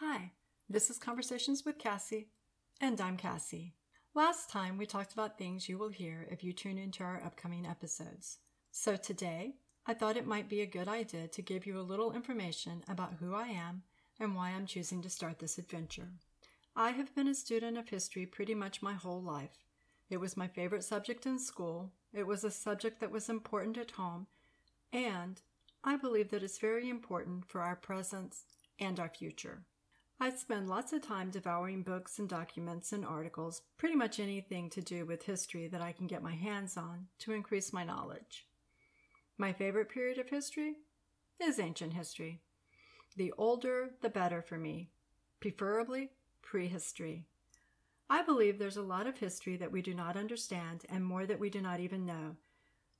Hi, this is Conversations with Cassi, and I'm Cassi. Last time we talked about things you will hear if you tune into our upcoming episodes. So today, I thought it might be a good idea to give you a little information about who I am and why I'm choosing to start this adventure. I have been a student of history pretty much my whole life. It was my favorite subject in school, it was a subject that was important at home, and I believe that it's very important for our present and our future. I spend lots of time devouring books and documents and articles, pretty much anything to do with history that I can get my hands on to increase my knowledge. My favorite period of history is ancient history. The older, the better for me, preferably prehistory. I believe there's a lot of history that we do not understand and more that we do not even know.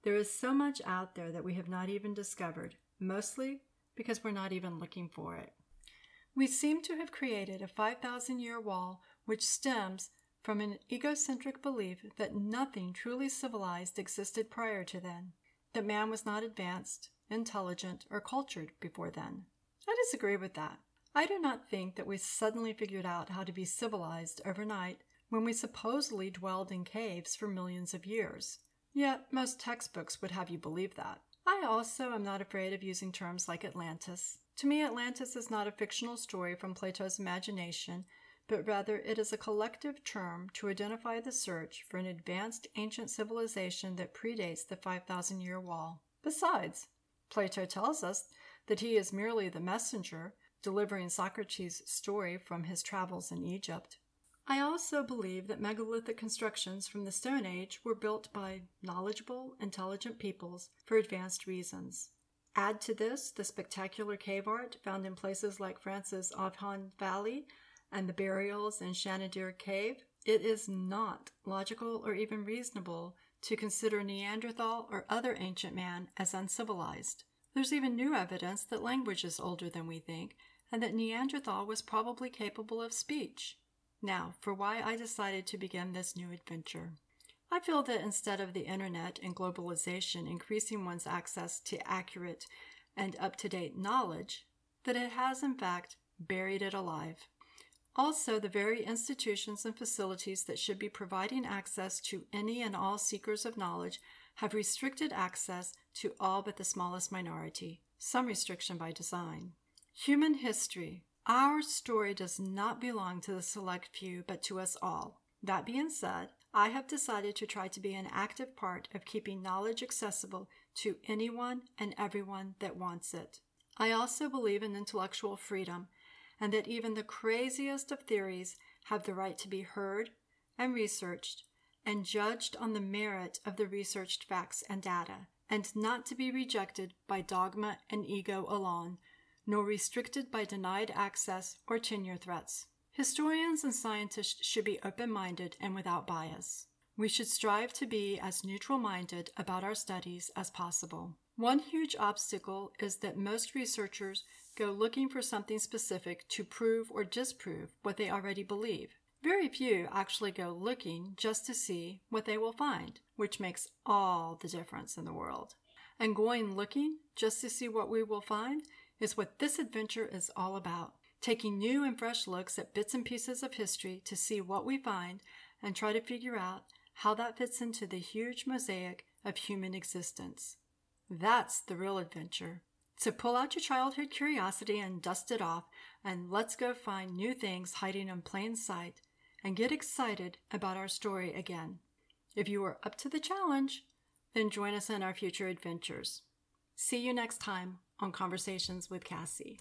There is so much out there that we have not even discovered, mostly because we're not even looking for it. We seem to have created a 5,000 year wall which stems from an egocentric belief that nothing truly civilized existed prior to then, that man was not advanced, intelligent, or cultured before then. I disagree with that. I do not think that we suddenly figured out how to be civilized overnight when we supposedly dwelled in caves for millions of years. Yet most textbooks would have you believe that. I also am not afraid of using terms like Atlantis. To me, Atlantis is not a fictional story from Plato's imagination, but rather it is a collective term to identify the search for an advanced ancient civilization that predates the 5,000 year wall. Besides, Plato tells us that he is merely the messenger delivering Socrates' story from his travels in Egypt. I also believe that megalithic constructions from the Stone Age were built by knowledgeable, intelligent peoples for advanced reasons. Add to this the spectacular cave art found in places like France's Avhon Valley and the burials in Shanidar Cave, it is not logical or even reasonable to consider Neanderthal or other ancient man as uncivilized. There's even new evidence that language is older than we think, and that Neanderthal was probably capable of speech. Now, for why I decided to begin this new adventure. I feel that instead of the internet and globalization increasing one's access to accurate and up to date knowledge, that it has in fact buried it alive. Also, the very institutions and facilities that should be providing access to any and all seekers of knowledge have restricted access to all but the smallest minority, some restriction by design. Human history. Our story does not belong to the select few, but to us all. That being said, I have decided to try to be an active part of keeping knowledge accessible to anyone and everyone that wants it. I also believe in intellectual freedom and that even the craziest of theories have the right to be heard and researched and judged on the merit of the researched facts and data, and not to be rejected by dogma and ego alone, nor restricted by denied access or tenure threats. Historians and scientists should be open minded and without bias. We should strive to be as neutral minded about our studies as possible. One huge obstacle is that most researchers go looking for something specific to prove or disprove what they already believe. Very few actually go looking just to see what they will find, which makes all the difference in the world. And going looking just to see what we will find is what this adventure is all about taking new and fresh looks at bits and pieces of history to see what we find and try to figure out how that fits into the huge mosaic of human existence. That's the real adventure. So pull out your childhood curiosity and dust it off, and let's go find new things hiding in plain sight and get excited about our story again. If you are up to the challenge, then join us in our future adventures. See you next time on Conversations with Cassi.